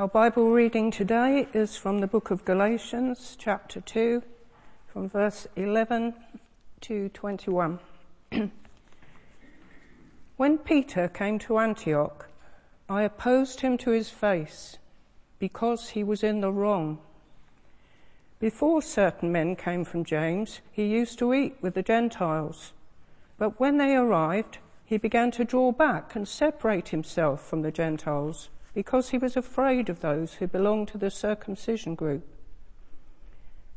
Our Bible reading today is from the book of Galatians, chapter 2, from verse 11 to 21. when Peter came to Antioch, I opposed him to his face because he was in the wrong. Before certain men came from James, he used to eat with the Gentiles. But when they arrived, he began to draw back and separate himself from the Gentiles because he was afraid of those who belonged to the circumcision group.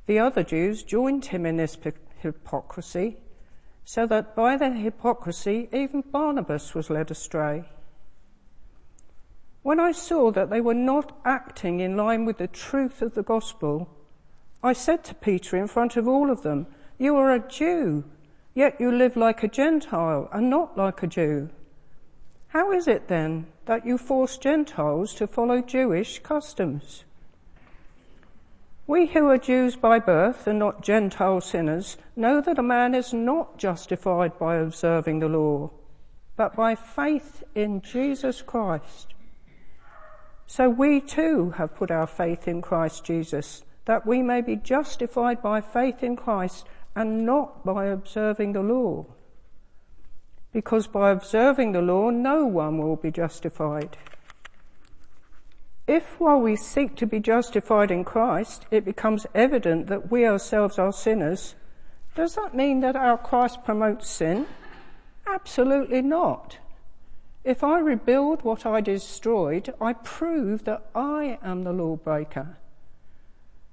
The other Jews joined him in this hypocrisy, so that by their hypocrisy even Barnabas was led astray. When I saw that they were not acting in line with the truth of the gospel, I said to Peter in front of all of them, You are a Jew, yet you live like a Gentile and not like a Jew. How is it then that you force Gentiles to follow Jewish customs? We who are Jews by birth and not Gentile sinners know that a man is not justified by observing the law, but by faith in Jesus Christ. So we too have put our faith in Christ Jesus, that we may be justified by faith in Christ and not by observing the law. Because by observing the law, no one will be justified. If while we seek to be justified in Christ, it becomes evident that we ourselves are sinners, does that mean that our Christ promotes sin? Absolutely not. If I rebuild what I destroyed, I prove that I am the lawbreaker.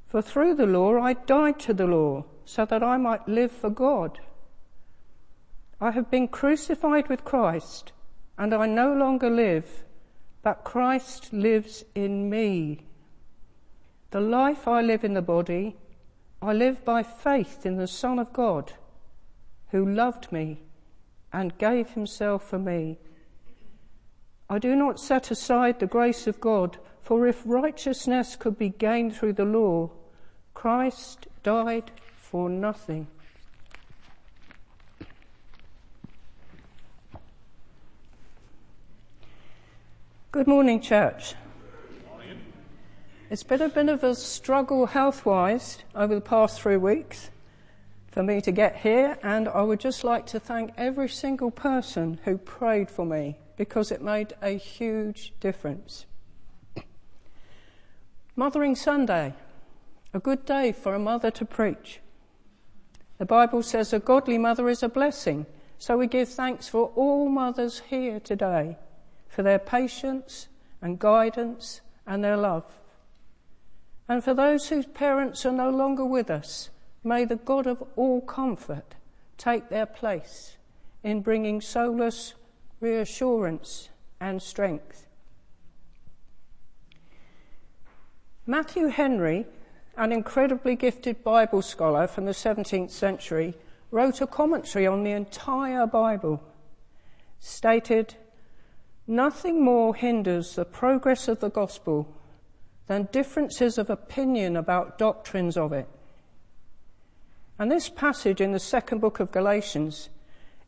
For through the law I died to the law, so that I might live for God. I have been crucified with Christ, and I no longer live but Christ lives in me. The life I live in the body, I live by faith in the Son of God, who loved me and gave himself for me. I do not set aside the grace of God, for if righteousness could be gained through the law, Christ died for nothing. Good morning, church. It's been a bit of a struggle health wise over the past three weeks for me to get here, and I would just like to thank every single person who prayed for me because it made a huge difference. Mothering Sunday, a good day for a mother to preach. The Bible says a godly mother is a blessing, so we give thanks for all mothers here today for their patience and guidance and their love. And for those whose parents are no longer with us, may the God of all comfort take their place in bringing solace, reassurance, and strength. Matthew Henry, an incredibly gifted Bible scholar from the 17th century, wrote a commentary on the entire Bible, stated, Nothing more hinders the progress of the gospel than differences of opinion about doctrines of it. And this passage in the second book of Galatians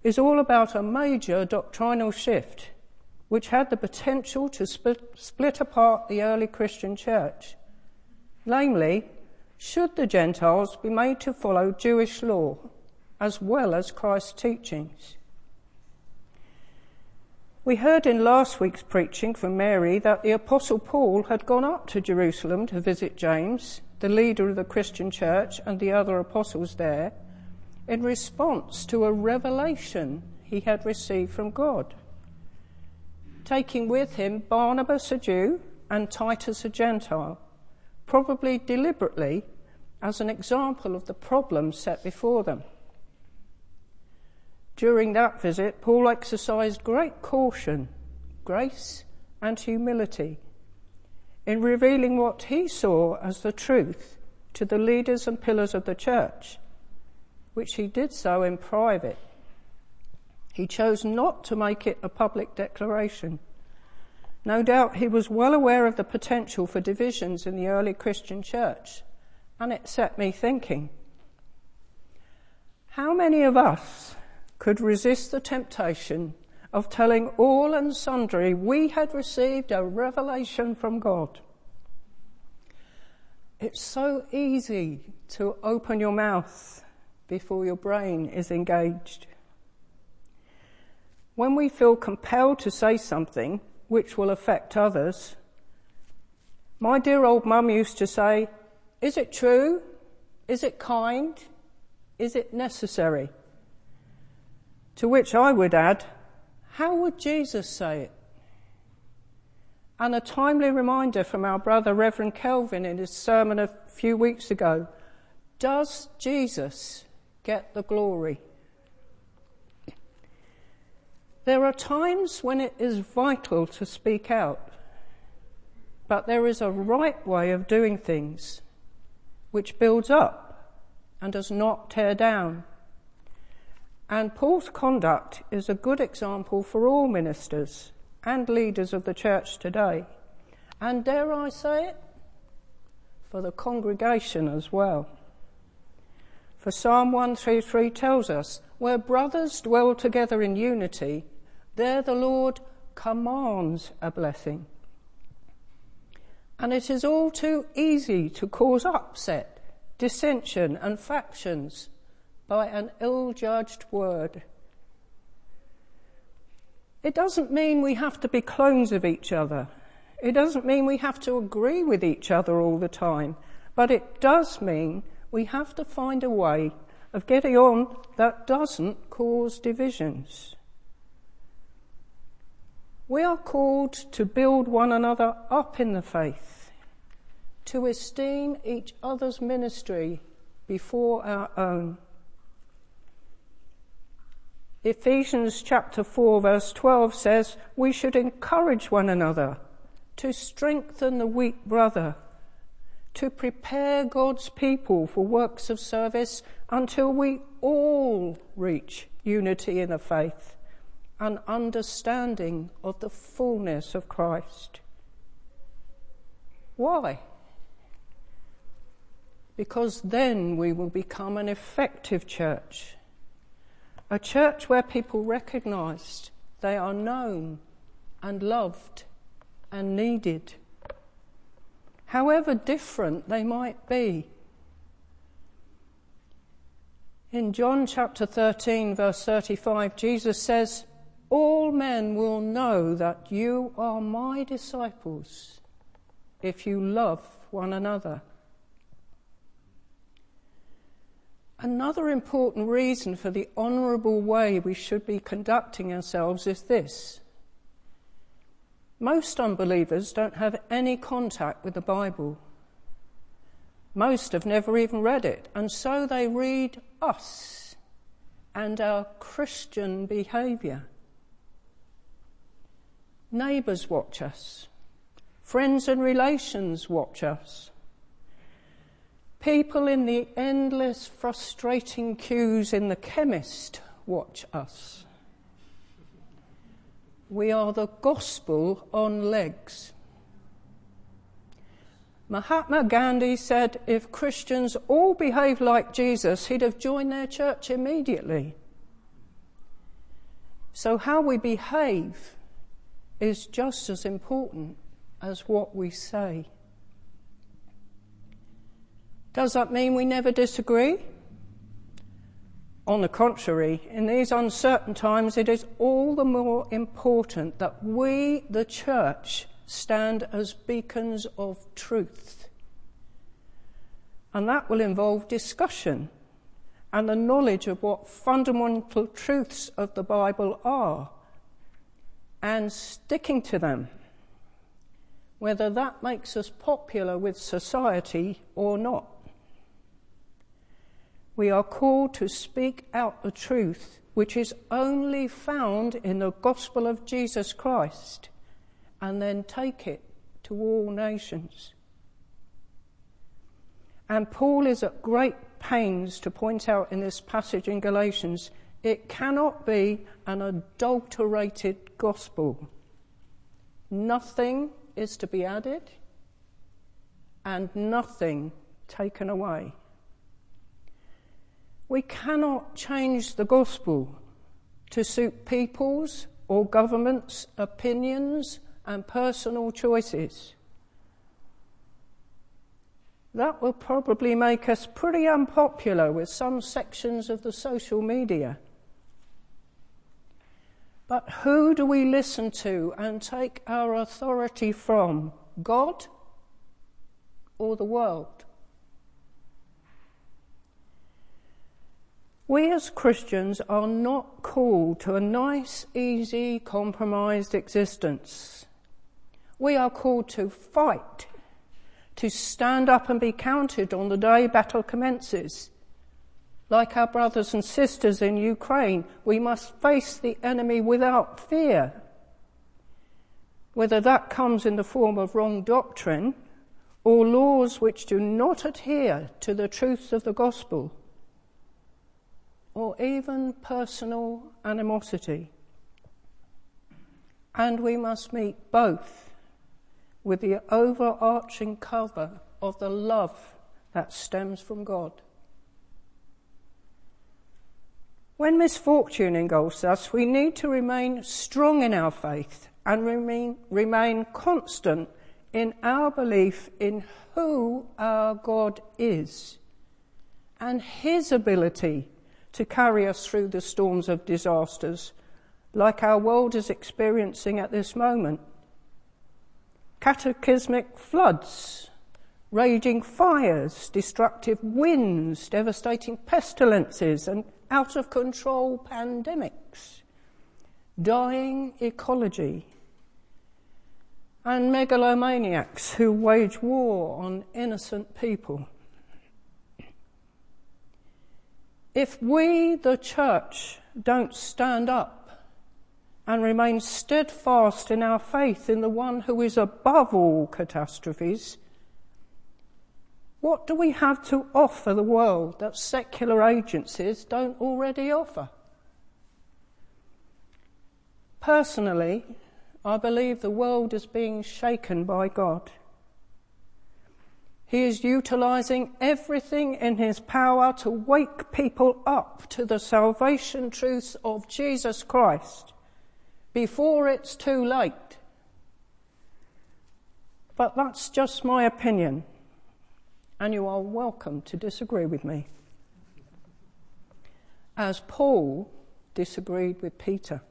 is all about a major doctrinal shift which had the potential to split, apart the early Christian church. Namely, should the Gentiles be made to follow Jewish law as well as Christ's teachings? We heard in last week's preaching from Mary that the Apostle Paul had gone up to Jerusalem to visit James, the leader of the Christian church, and the other apostles there, in response to a revelation he had received from God. Taking with him Barnabas, a Jew, and Titus, a Gentile, probably deliberately as an example of the problem set before them. During that visit, Paul exercised great caution, grace, and humility in revealing what he saw as the truth to the leaders and pillars of the church, which he did so in private. He chose not to make it a public declaration. No doubt he was well aware of the potential for divisions in the early Christian church, and it set me thinking. How many of us could resist the temptation of telling all and sundry we had received a revelation from God. It's so easy to open your mouth before your brain is engaged. When we feel compelled to say something which will affect others, my dear old mum used to say, Is it true? Is it kind? Is it necessary? To which I would add, How would Jesus say it? And a timely reminder from our brother Reverend Kelvin in his sermon a few weeks ago Does Jesus get the glory? There are times when it is vital to speak out, but there is a right way of doing things which builds up and does not tear down. And Paul's conduct is a good example for all ministers and leaders of the church today. And dare I say it, for the congregation as well. For Psalm 133 tells us, where brothers dwell together in unity, there the Lord commands a blessing. And it is all too easy to cause upset, dissension, and factions by an ill judged word. It doesn't mean we have to be clones of each other. It doesn't mean we have to agree with each other all the time. But it does mean we have to find a way of getting on that doesn't cause divisions. We are called to build one another up in the faith, to esteem each other's ministry before our own. Ephesians chapter 4 verse 12 says, we should encourage one another to strengthen the weak brother, to prepare God's people for works of service until we all reach unity in the faith and understanding of the fullness of Christ. Why? Because then we will become an effective church a church where people recognized they are known and loved and needed, however different they might be. In John chapter 13, verse 35, Jesus says, All men will know that you are my disciples if you love one another. Another important reason for the honourable way we should be conducting ourselves is this. Most unbelievers don't have any contact with the Bible. Most have never even read it, and so they read us and our Christian behaviour. Neighbours watch us. Friends and relations watch us. People in the endless, frustrating queues in the chemist watch us. We are the gospel on legs. Mahatma Gandhi said if Christians all behaved like Jesus, he'd have joined their church immediately. So, how we behave is just as important as what we say. Does that mean we never disagree? On the contrary, in these uncertain times, it is all the more important that we, the church, stand as beacons of truth. And that will involve discussion and the knowledge of what fundamental truths of the Bible are and sticking to them, whether that makes us popular with society or not. We are called to speak out the truth which is only found in the gospel of Jesus Christ and then take it to all nations. And Paul is at great pains to point out in this passage in Galatians it cannot be an adulterated gospel. Nothing is to be added and nothing taken away. We cannot change the gospel to suit people's or governments' opinions and personal choices. That will probably make us pretty unpopular with some sections of the social media. But who do we listen to and take our authority from? God or the world? We as Christians are not called to a nice, easy, compromised existence. We are called to fight, to stand up and be counted on the day battle commences. Like our brothers and sisters in Ukraine, we must face the enemy without fear. Whether that comes in the form of wrong doctrine or laws which do not adhere to the truths of the gospel or even personal animosity. And we must meet both with the overarching cover of the love that stems from God. When misfortune engulfs us, we need to remain strong in our faith and remain, remain constant in our belief in who our God is and His ability to carry us through the storms of disasters like our world is experiencing at this moment. Cataclysmic floods, raging fires, destructive winds, devastating pestilences, and out of control pandemics, dying ecology, and megalomaniacs who wage war on innocent people. If we, the church, don't stand up and remain steadfast in our faith in the one who is above all catastrophes, what do we have to offer the world that secular agencies don't already offer? Personally, I believe the world is being shaken by God. He is utilizing everything in his power to wake people up to the salvation truths of Jesus Christ before it's too late. But that's just my opinion, and you are welcome to disagree with me. As Paul disagreed with Peter.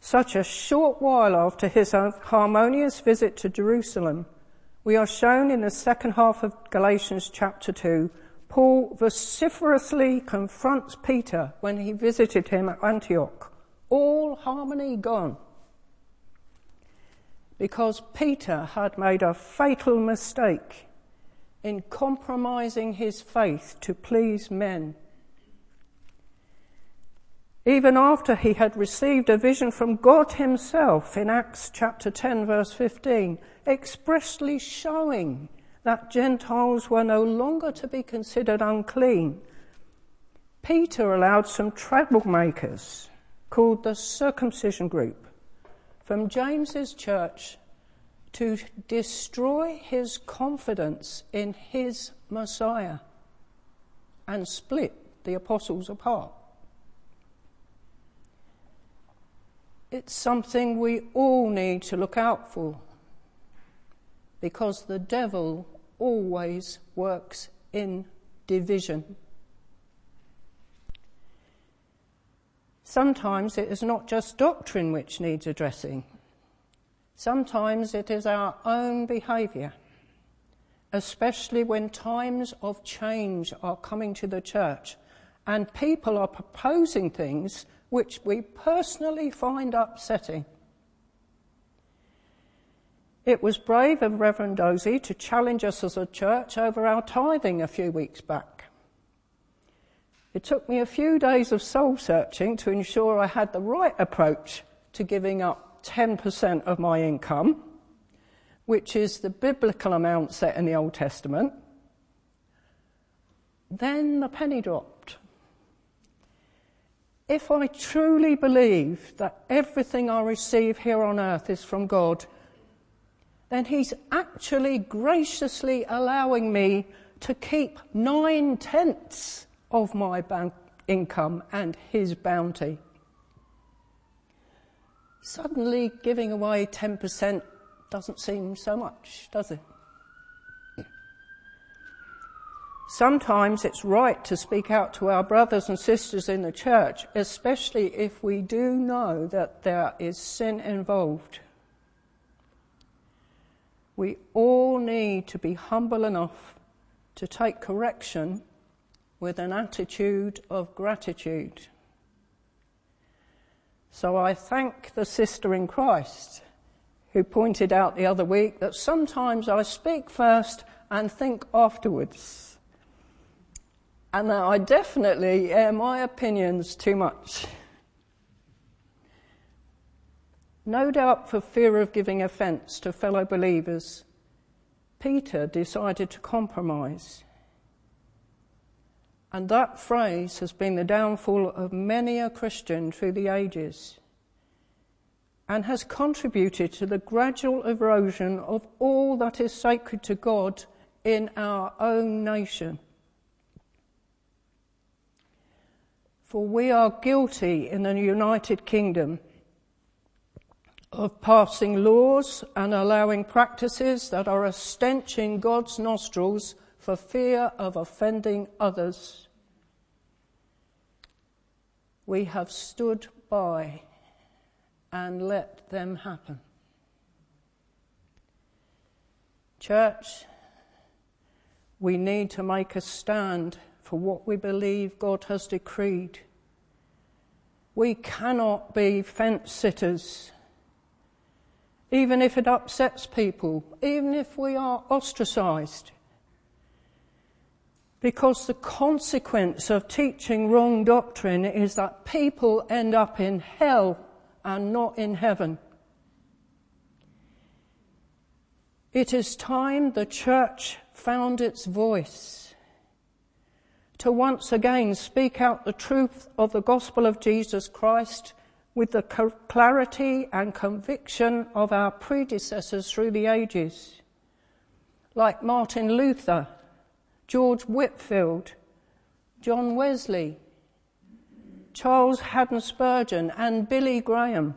Such a short while after his harmonious visit to Jerusalem, we are shown in the second half of Galatians chapter 2, Paul vociferously confronts Peter when he visited him at Antioch. All harmony gone. Because Peter had made a fatal mistake in compromising his faith to please men. Even after he had received a vision from God himself in Acts chapter 10 verse 15, expressly showing that Gentiles were no longer to be considered unclean, Peter allowed some troublemakers called the circumcision group from James's church to destroy his confidence in his Messiah and split the apostles apart. It's something we all need to look out for because the devil always works in division. Sometimes it is not just doctrine which needs addressing. Sometimes it is our own behaviour, especially when times of change are coming to the church and people are proposing things which we personally find upsetting. It was brave of Reverend Dozy to challenge us as a church over our tithing a few weeks back. It took me a few days of soul searching to ensure I had the right approach to giving up 10% of my income, which is the biblical amount set in the Old Testament. Then the penny dropped. If I truly believe that everything I receive here on earth is from God, then he's actually graciously allowing me to keep nine tenths of my bank income and his bounty. Suddenly, giving away 10% doesn't seem so much, does it? Sometimes it's right to speak out to our brothers and sisters in the church, especially if we do know that there is sin involved. We all need to be humble enough to take correction with an attitude of gratitude. So I thank the sister in Christ who pointed out the other week that sometimes I speak first and think afterwards. And that I definitely air my opinions too much. No doubt for fear of giving offence to fellow believers, Peter decided to compromise. And that phrase has been the downfall of many a Christian through the ages and has contributed to the gradual erosion of all that is sacred to God in our own nation. For we are guilty in the United Kingdom of passing laws and allowing practices that are a stench in God's nostrils for fear of offending others. We have stood by and let them happen. Church, we need to make a stand for what we believe God has decreed. We cannot be fence sitters. Even if it upsets people, even if we are ostracized. Because the consequence of teaching wrong doctrine is that people end up in hell and not in heaven. It is time the church found its voice to once again speak out the truth of the gospel of Jesus Christ with the clarity and conviction of our predecessors through the ages, like Martin Luther, George Whitefield, John Wesley, Charles Haddon Spurgeon, and Billy Graham.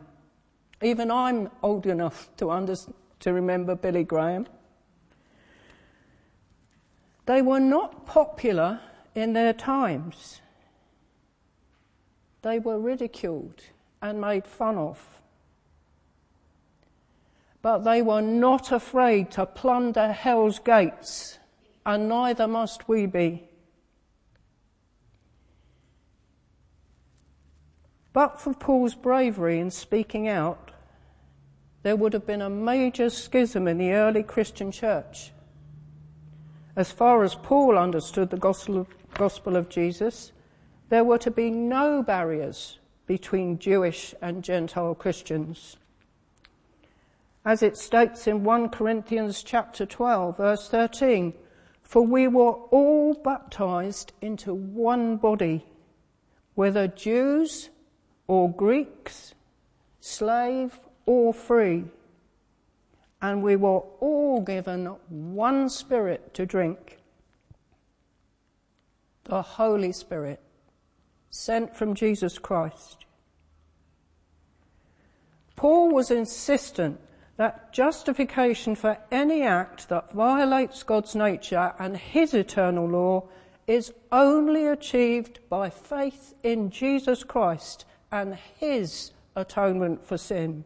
Even I'm old enough to, under, to remember Billy Graham. They were not popular in their times. They were ridiculed and made fun of. But they were not afraid to plunder hell's gates, and neither must we be. But for Paul's bravery in speaking out, there would have been a major schism in the early Christian church. As far as Paul understood the gospel of gospel of Jesus, there were to be no barriers between Jewish and Gentile Christians. As it states in 1 Corinthians chapter 12 verse 13, for we were all baptized into one body, whether Jews or Greeks, slave or free, and we were all given one spirit to drink the Holy Spirit, sent from Jesus Christ. Paul was insistent that justification for any act that violates God's nature and his eternal law is only achieved by faith in Jesus Christ and his atonement for sin,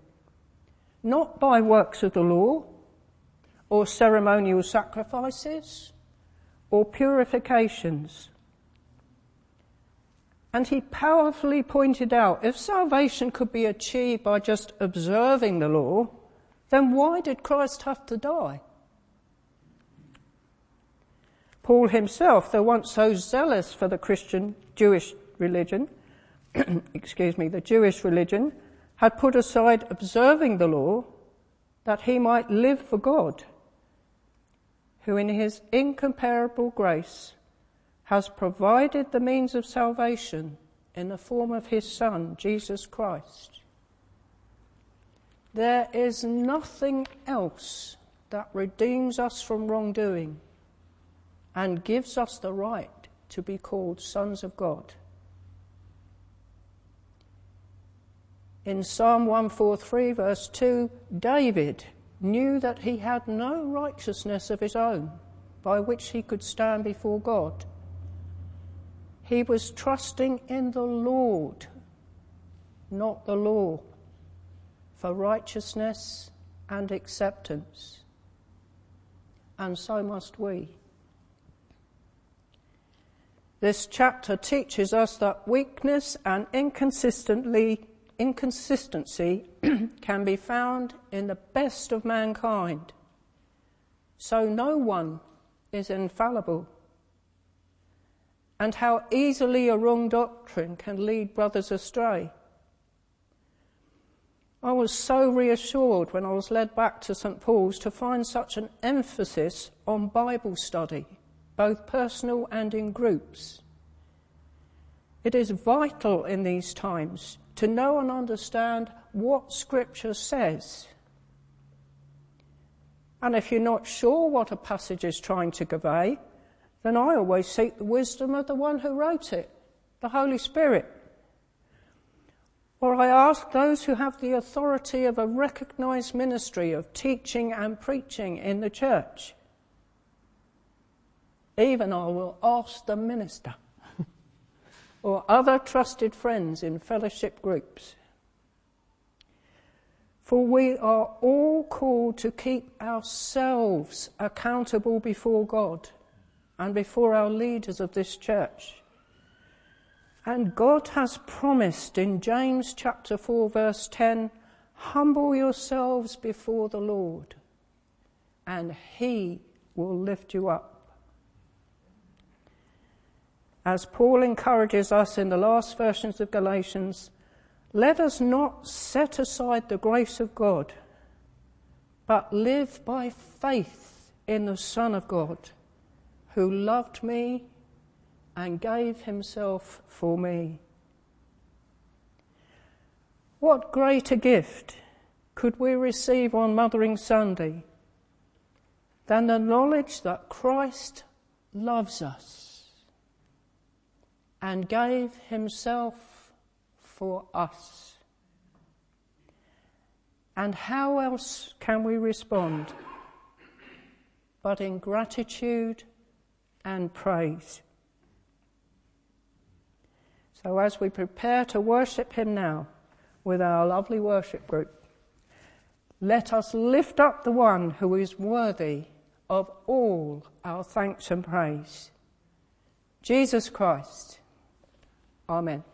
not by works of the law or ceremonial sacrifices or purifications and he powerfully pointed out if salvation could be achieved by just observing the law, then why did Christ have to die? Paul himself, though once so zealous for the Christian Jewish religion, excuse me, the Jewish religion, had put aside observing the law that he might live for God, who in his incomparable grace has provided the means of salvation in the form of his Son, Jesus Christ. There is nothing else that redeems us from wrongdoing and gives us the right to be called sons of God. In Psalm 143, verse 2, David knew that he had no righteousness of his own by which he could stand before God. He was trusting in the Lord, not the law, for righteousness and acceptance. And so must we. This chapter teaches us that weakness and inconsistently, inconsistency can be found in the best of mankind. So no one is infallible. And how easily a wrong doctrine can lead brothers astray. I was so reassured when I was led back to St. Paul's to find such an emphasis on Bible study both personal and in groups. It is vital in these times to know and understand what Scripture says. And if you're not sure what a passage is trying to convey, then I always seek the wisdom of the one who wrote it, the Holy Spirit. Or I ask those who have the authority of a recognized ministry of teaching and preaching in the church. Even I will ask the minister or other trusted friends in fellowship groups. For we are all called to keep ourselves accountable before God and before our leaders of this church. And God has promised in James chapter 4 verse 10, humble yourselves before the Lord and he will lift you up as Paul encourages us in the last versions of Galatians, let us not set aside the grace of God, but live by faith in the Son of God, who loved me and gave himself for me. What greater gift could we receive on Mothering Sunday than the knowledge that Christ loves us? and gave himself for us. And how else can we respond but in gratitude and praise? So, as we prepare to worship Him now with our lovely worship group, let us lift up the one who is worthy of all our thanks and praise Jesus Christ. Amen.